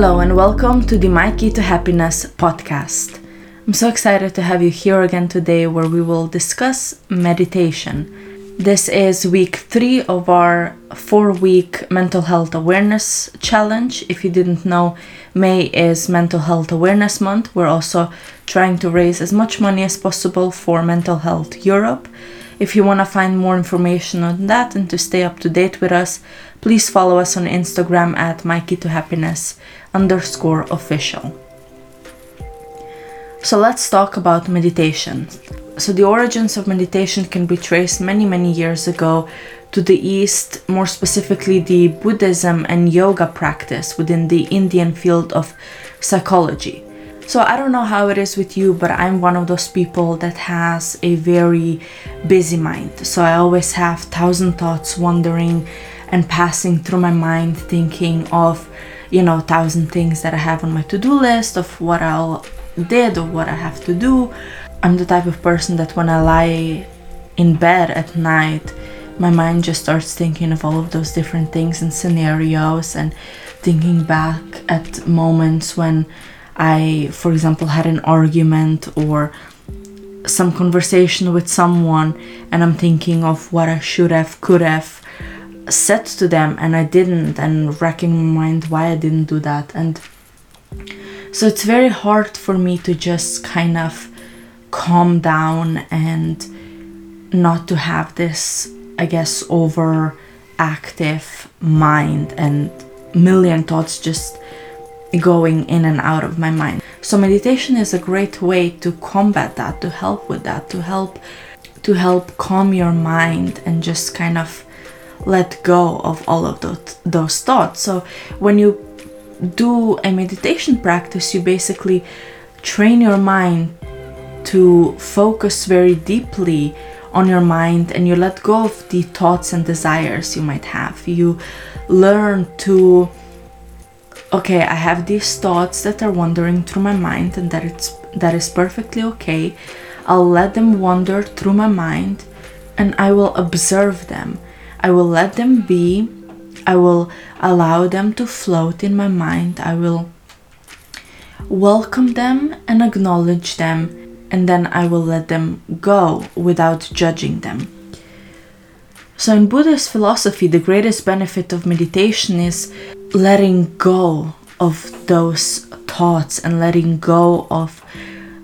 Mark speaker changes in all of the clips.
Speaker 1: Hello, and welcome to the My Key to Happiness podcast. I'm so excited to have you here again today where we will discuss meditation. This is week three of our four week mental health awareness challenge. If you didn't know, May is Mental Health Awareness Month. We're also trying to raise as much money as possible for Mental Health Europe. If you want to find more information on that and to stay up to date with us, please follow us on Instagram at My Key to Happiness underscore official. So let's talk about meditation. So the origins of meditation can be traced many, many years ago to the East, more specifically the Buddhism and yoga practice within the Indian field of psychology. So I don't know how it is with you, but I'm one of those people that has a very busy mind. So I always have thousand thoughts wandering and passing through my mind, thinking of, you know, thousand things that I have on my to-do list of what I'll did or what I have to do. I'm the type of person that when I lie in bed at night, my mind just starts thinking of all of those different things and scenarios and thinking back at moments when I, for example, had an argument or some conversation with someone and I'm thinking of what I should have, could have said to them and I didn't, and racking my mind why I didn't do that. And so it's very hard for me to just kind of calm down and not to have this, I guess, overactive mind and million thoughts just going in and out of my mind. So meditation is a great way to combat that, to help with that, to help to help calm your mind and just kind of let go of all of those, those thoughts. So when you do a meditation practice, you basically train your mind to focus very deeply on your mind and you let go of the thoughts and desires you might have. You learn to okay, I have these thoughts that are wandering through my mind and that it's that is perfectly okay. I'll let them wander through my mind and I will observe them. I will let them be. I will allow them to float in my mind. I will welcome them and acknowledge them and then I will let them go without judging them. So, in Buddhist philosophy, the greatest benefit of meditation is letting go of those thoughts and letting go of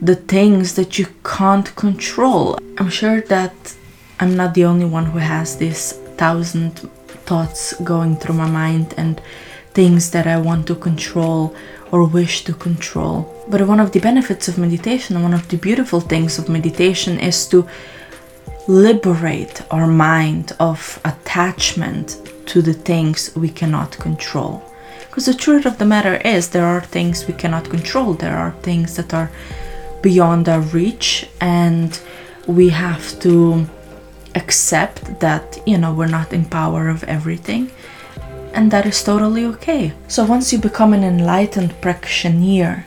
Speaker 1: the things that you can't control. I'm sure that I'm not the only one who has these thousand thoughts going through my mind and things that I want to control or wish to control. But one of the benefits of meditation, one of the beautiful things of meditation is to liberate our mind of attachment to the things we cannot control. Because the truth of the matter is, there are things we cannot control, there are things that are beyond our reach, and we have to accept that, you know, we're not in power of everything. And that is totally okay. So once you become an enlightened practitioner,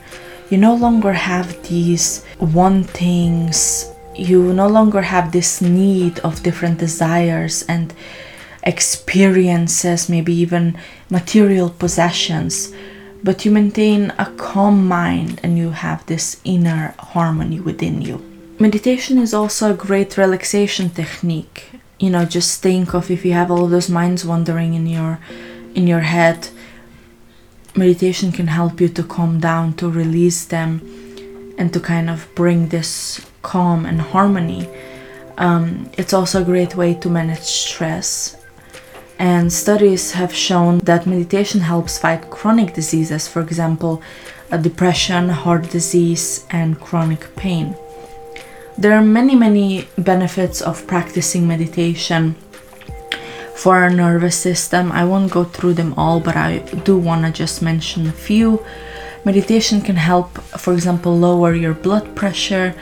Speaker 1: you no longer have these wantings, you no longer have this need of different desires and experiences, maybe even material possessions, but you maintain a calm mind and you have this inner harmony within you. Meditation is also a great relaxation technique. You know, just think of if you have all those minds wandering in your in your head, meditation can help you to calm down, to release them, and to kind of bring this calm and harmony. Um, it's also a great way to manage stress and studies have shown that meditation helps fight chronic diseases, for example, depression, heart disease, and chronic pain. There are many, many benefits of practicing meditation for our nervous system. I won't go through them all, but I do want to just mention a few. Meditation can help, for example, lower your blood pressure,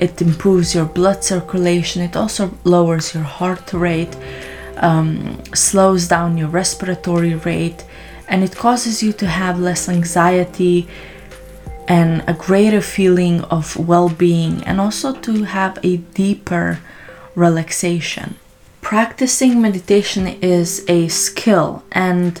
Speaker 1: it improves your blood circulation, it also lowers your heart rate um, slows down your respiratory rate, and it causes you to have less anxiety and a greater feeling of well being, and also to have a deeper relaxation. Practicing meditation is a skill, and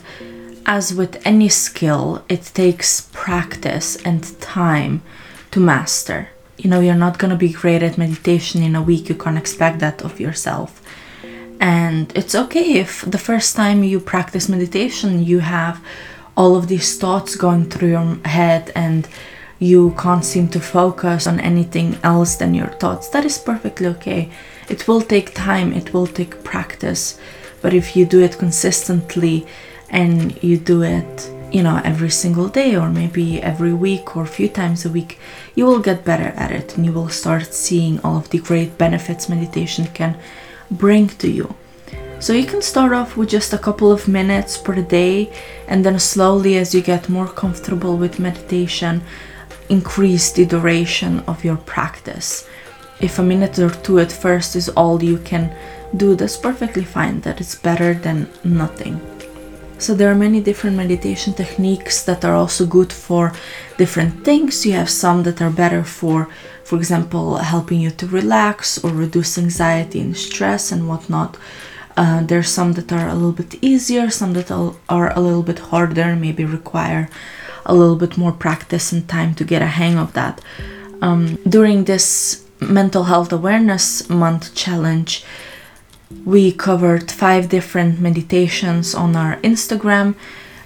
Speaker 1: as with any skill, it takes practice and time to master. You know, you're not going to be great at meditation in a week. You can't expect that of yourself. And it's okay if the first time you practice meditation, you have all of these thoughts going through your head and you can't seem to focus on anything else than your thoughts. That is perfectly okay. It will take time, it will take practice. But if you do it consistently and you do it, you know, every single day or maybe every week or a few times a week, you will get better at it and you will start seeing all of the great benefits meditation can bring to you. So you can start off with just a couple of minutes per day and then slowly as you get more comfortable with meditation, increase the duration of your practice. If a minute or two at first is all you can do, that's perfectly fine. that it's better than nothing. So there are many different meditation techniques that are also good for different things. You have some that are better for, for example, helping you to relax or reduce anxiety and stress and whatnot. Uh, there's some that are a little bit easier, some that are a little bit harder, maybe require a little bit more practice and time to get a hang of that. Um, during this mental health awareness month challenge, we covered five different meditations on our Instagram.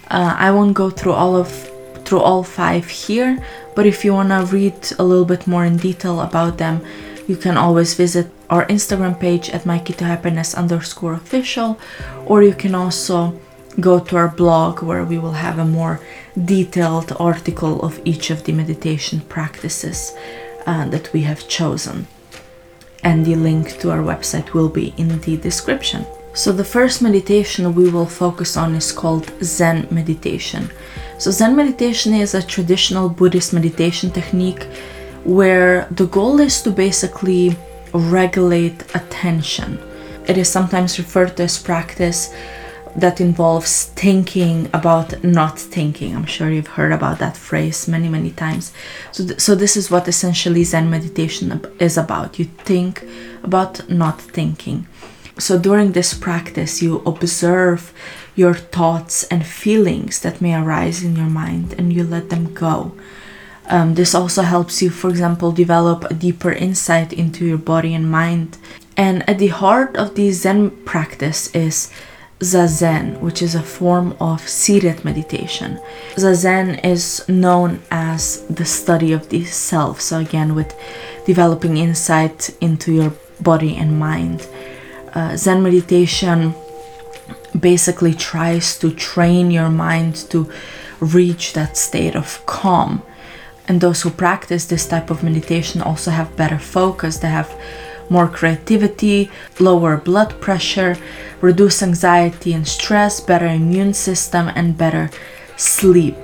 Speaker 1: Uh, I won't go through all of through all five here, but if you wanna read a little bit more in detail about them, you can always visit our Instagram page at my to underscore official, or you can also go to our blog where we will have a more detailed article of each of the meditation practices uh, that we have chosen. And the link to our website will be in the description. So, the first meditation we will focus on is called Zen meditation. So, Zen meditation is a traditional Buddhist meditation technique where the goal is to basically regulate attention. It is sometimes referred to as practice that involves thinking about not thinking. I'm sure you've heard about that phrase many, many times. So, th- so this is what essentially Zen meditation is about. You think about not thinking. So during this practice, you observe your thoughts and feelings that may arise in your mind and you let them go. Um, this also helps you, for example, develop a deeper insight into your body and mind. And at the heart of the Zen practice is Zazen, which is a form of seated meditation. Zazen is known as the study of the self. So, again, with developing insight into your body and mind. Uh, Zen meditation basically tries to train your mind to reach that state of calm. And those who practice this type of meditation also have better focus, they have more creativity, lower blood pressure, reduce anxiety and stress, better immune system, and better sleep.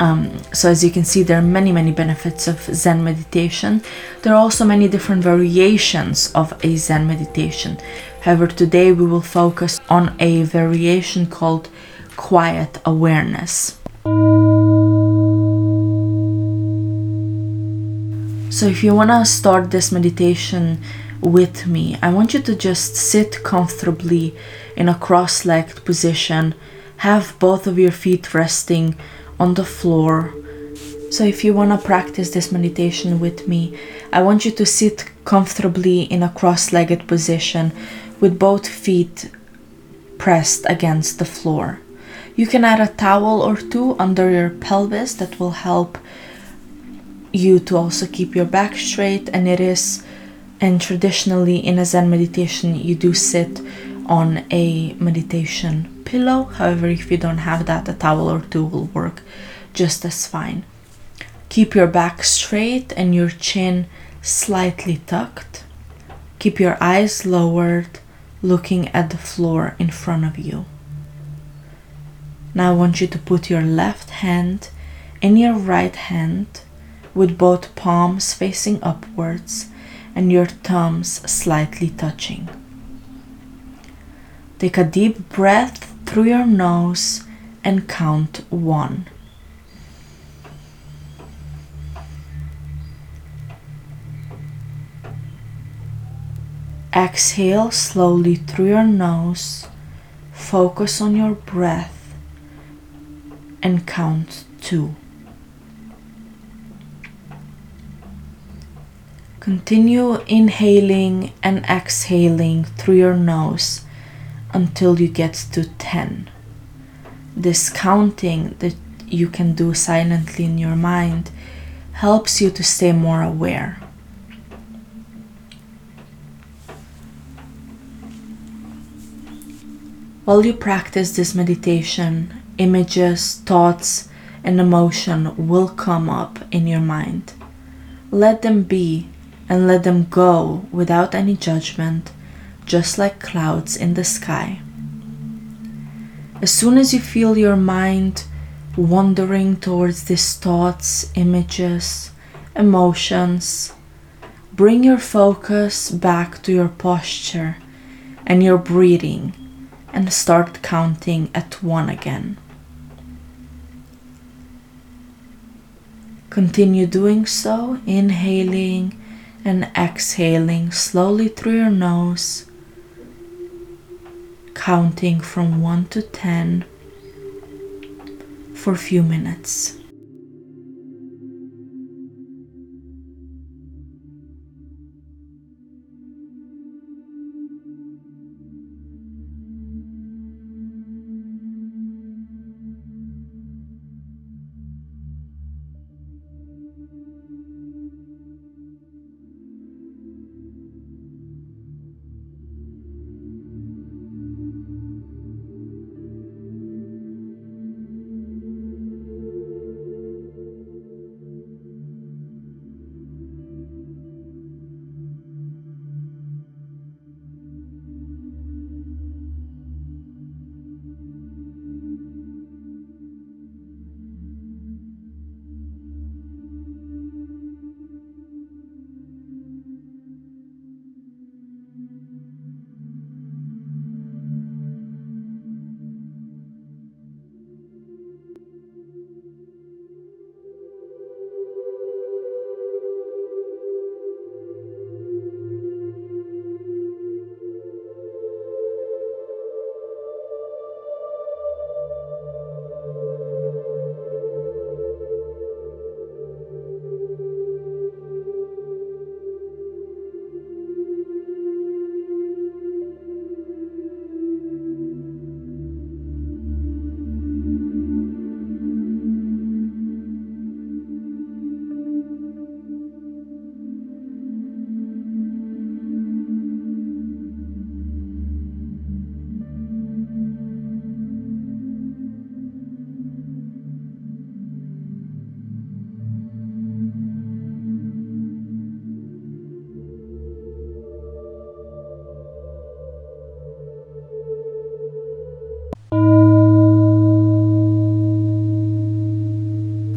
Speaker 1: Um, so, as you can see, there are many, many benefits of Zen meditation. There are also many different variations of a Zen meditation. However, today we will focus on a variation called quiet awareness. So, if you want to start this meditation with me. I want you to just sit comfortably in a cross legged position, have both of your feet resting on the floor. So, if you want to practice this meditation with me, I want you to sit comfortably in a cross legged position with both feet pressed against the floor. You can add a towel or two under your pelvis that will help you to also keep your back straight, and it is and traditionally, in a Zen meditation, you do sit on a meditation pillow. However, if you don't have that, a towel or two will work just as fine. Keep your back straight and your chin slightly tucked. Keep your eyes lowered, looking at the floor in front of you. Now I want you to put your left hand in your right hand with both palms facing upwards and your thumbs slightly touching. Take a deep breath through your nose and count one. Exhale slowly through your nose. Focus on your breath and count two. Continue inhaling and exhaling through your nose until you get to 10. This counting that you can do silently in your mind helps you to stay more aware. While you practice this meditation, images, thoughts, and emotion will come up in your mind. Let them be and let them go without any judgment, just like clouds in the sky. As soon as you feel your mind wandering towards these thoughts, images, emotions, bring your focus back to your posture and your breathing and start counting at one again. Continue doing so, inhaling and exhaling slowly through your nose, counting from 1 to 10 for a few minutes.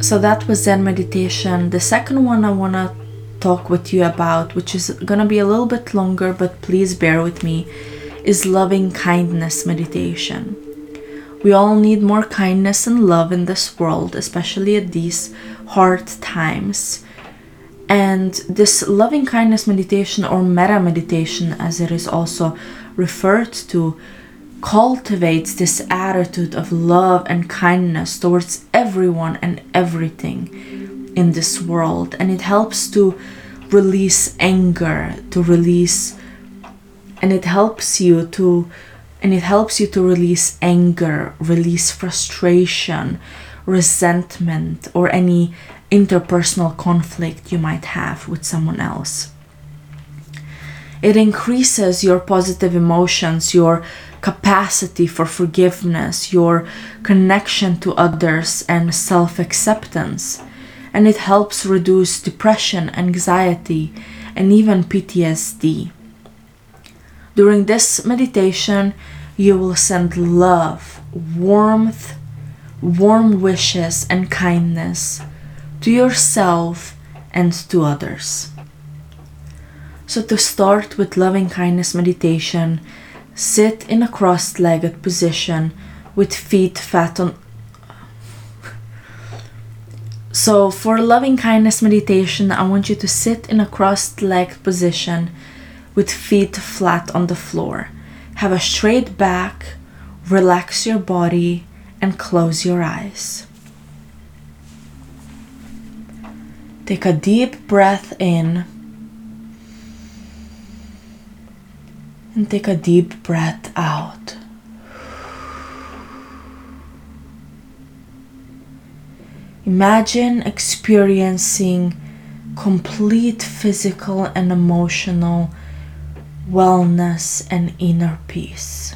Speaker 1: So that was Zen meditation. The second one I want to talk with you about, which is going to be a little bit longer, but please bear with me, is loving kindness meditation. We all need more kindness and love in this world, especially at these hard times. And this loving kindness meditation, or metta meditation as it is also referred to, cultivates this attitude of love and kindness towards everyone and everything in this world. And it helps to release anger to release and it helps you to and it helps you to release anger release frustration resentment or any interpersonal conflict you might have with someone else. It increases your positive emotions your capacity for forgiveness, your connection to others, and self acceptance. And it helps reduce depression, anxiety, and even PTSD. During this meditation, you will send love, warmth, warm wishes, and kindness to yourself and to others. So, to start with loving kindness meditation, Sit in a crossed legged position with feet flat on. So, for loving kindness meditation, I want you to sit in a crossed legged position with feet flat on the floor. Have a straight back, relax your body, and close your eyes. Take a deep breath in. And take a deep breath out. Imagine experiencing complete physical and emotional wellness and inner peace.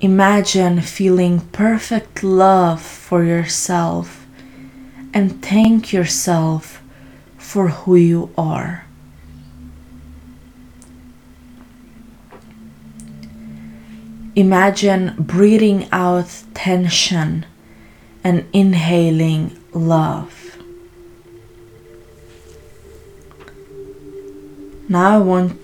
Speaker 1: Imagine feeling perfect love for yourself and thank yourself for who you are. Imagine breathing out tension and inhaling love. Now I want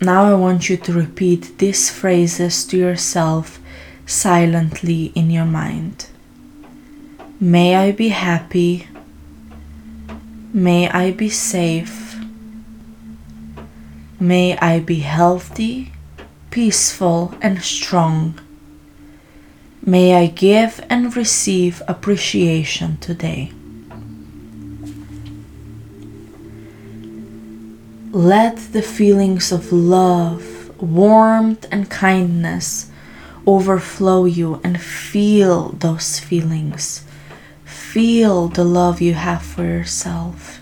Speaker 1: now I want you to repeat these phrases to yourself silently in your mind. May I be happy. May I be safe. May I be healthy, peaceful, and strong. May I give and receive appreciation today. Let the feelings of love, warmth, and kindness overflow you and feel those feelings. Feel the love you have for yourself.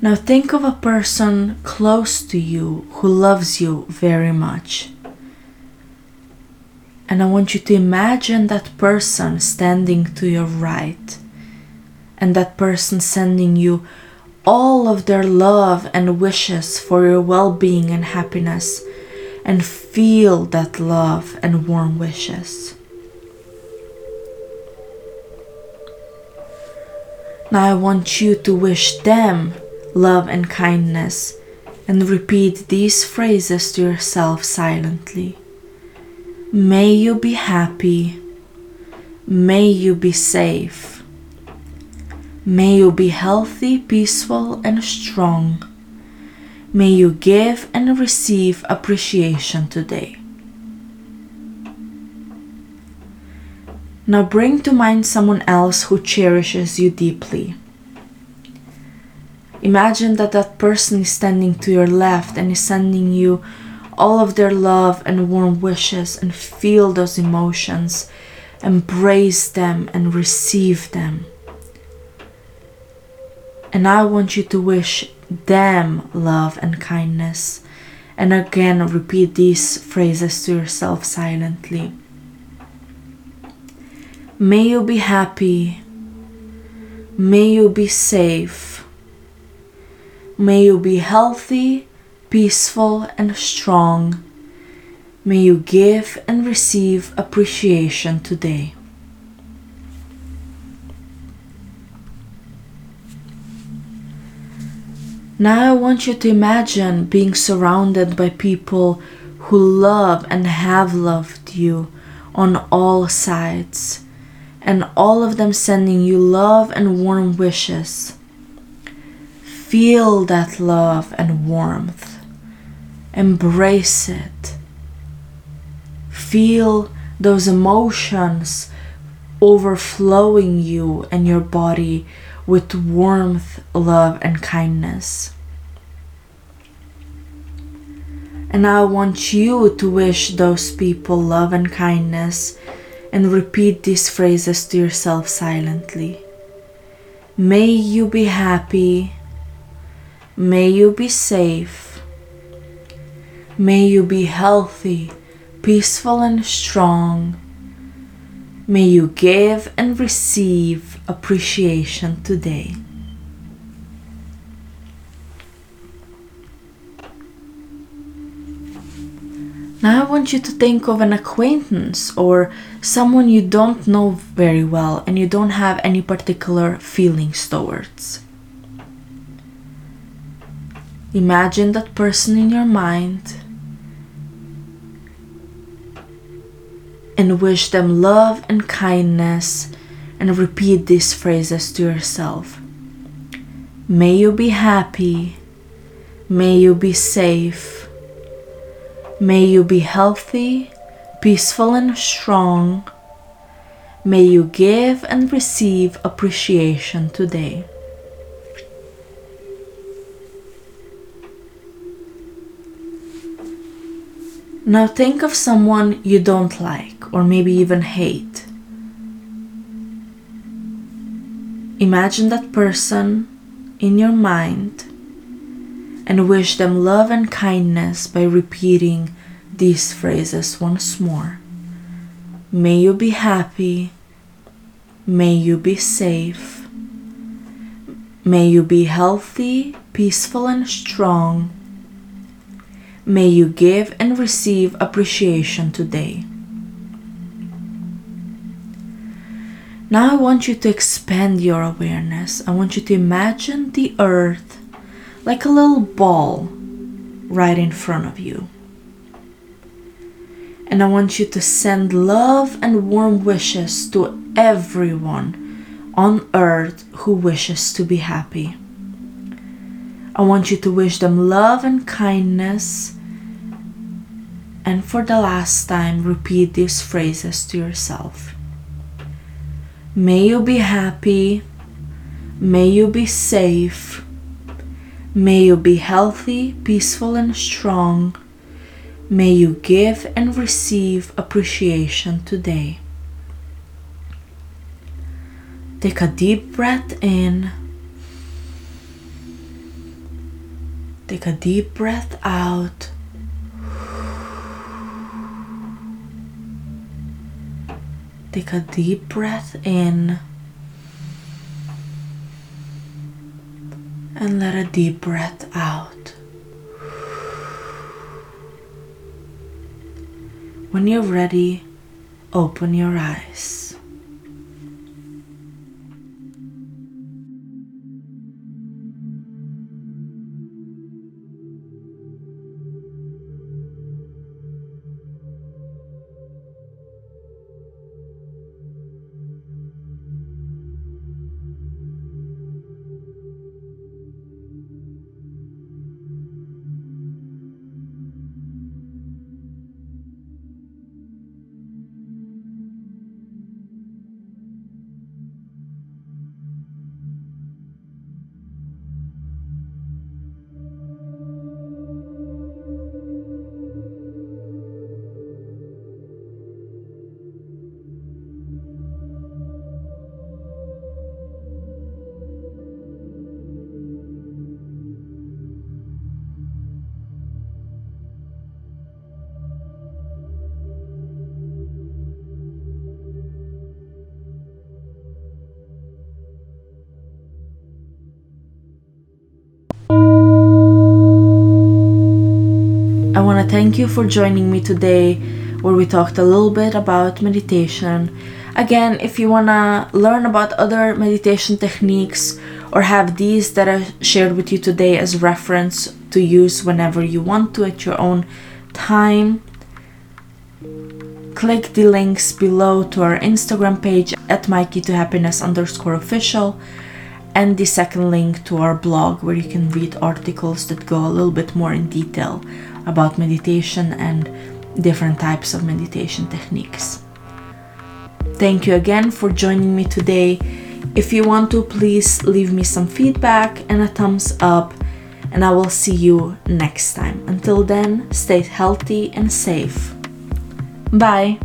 Speaker 1: Now think of a person close to you who loves you very much. And I want you to imagine that person standing to your right, and that person sending you all of their love and wishes for your well being and happiness, and feel that love and warm wishes. Now I want you to wish them love, and kindness, and repeat these phrases to yourself silently. May you be happy. May you be safe. May you be healthy, peaceful, and strong. May you give and receive appreciation today. Now bring to mind someone else who cherishes you deeply. Imagine that that person is standing to your left and is sending you all of their love and warm wishes and feel those emotions. Embrace them and receive them. And I want you to wish them love and kindness. And again, repeat these phrases to yourself silently. May you be happy. May you be safe. May you be healthy, peaceful, and strong. May you give and receive appreciation today. Now I want you to imagine being surrounded by people who love and have loved you on all sides, and all of them sending you love and warm wishes. Feel that love and warmth. Embrace it. Feel those emotions overflowing you and your body with warmth, love, and kindness. And I want you to wish those people love and kindness and repeat these phrases to yourself silently. May you be happy. May you be safe. May you be healthy, peaceful, and strong. May you give and receive appreciation today. Now I want you to think of an acquaintance or someone you don't know very well and you don't have any particular feelings towards. Imagine that person in your mind and wish them love and kindness and repeat these phrases to yourself. May you be happy. May you be safe. May you be healthy, peaceful, and strong. May you give and receive appreciation today. Now think of someone you don't like or maybe even hate. Imagine that person in your mind and wish them love and kindness by repeating these phrases once more. May you be happy. May you be safe. May you be healthy, peaceful, and strong. May you give and receive appreciation today. Now I want you to expand your awareness. I want you to imagine the earth like a little ball right in front of you. And I want you to send love and warm wishes to everyone on earth who wishes to be happy. I want you to wish them love and kindness and for the last time, repeat these phrases to yourself. May you be happy. May you be safe. May you be healthy, peaceful, and strong. May you give and receive appreciation today. Take a deep breath in. Take a deep breath out. Take a deep breath in and let a deep breath out. When you're ready, open your eyes. Want to thank you for joining me today, where we talked a little bit about meditation. Again, if you want to learn about other meditation techniques or have these that I shared with you today as reference to use whenever you want to at your own time, click the links below to our Instagram page at My Key to Happiness underscore official and the second link to our blog where you can read articles that go a little bit more in detail about meditation and different types of meditation techniques. Thank you again for joining me today. If you want to, please leave me some feedback and a thumbs up, and I will see you next time. Until then, stay healthy and safe. Bye.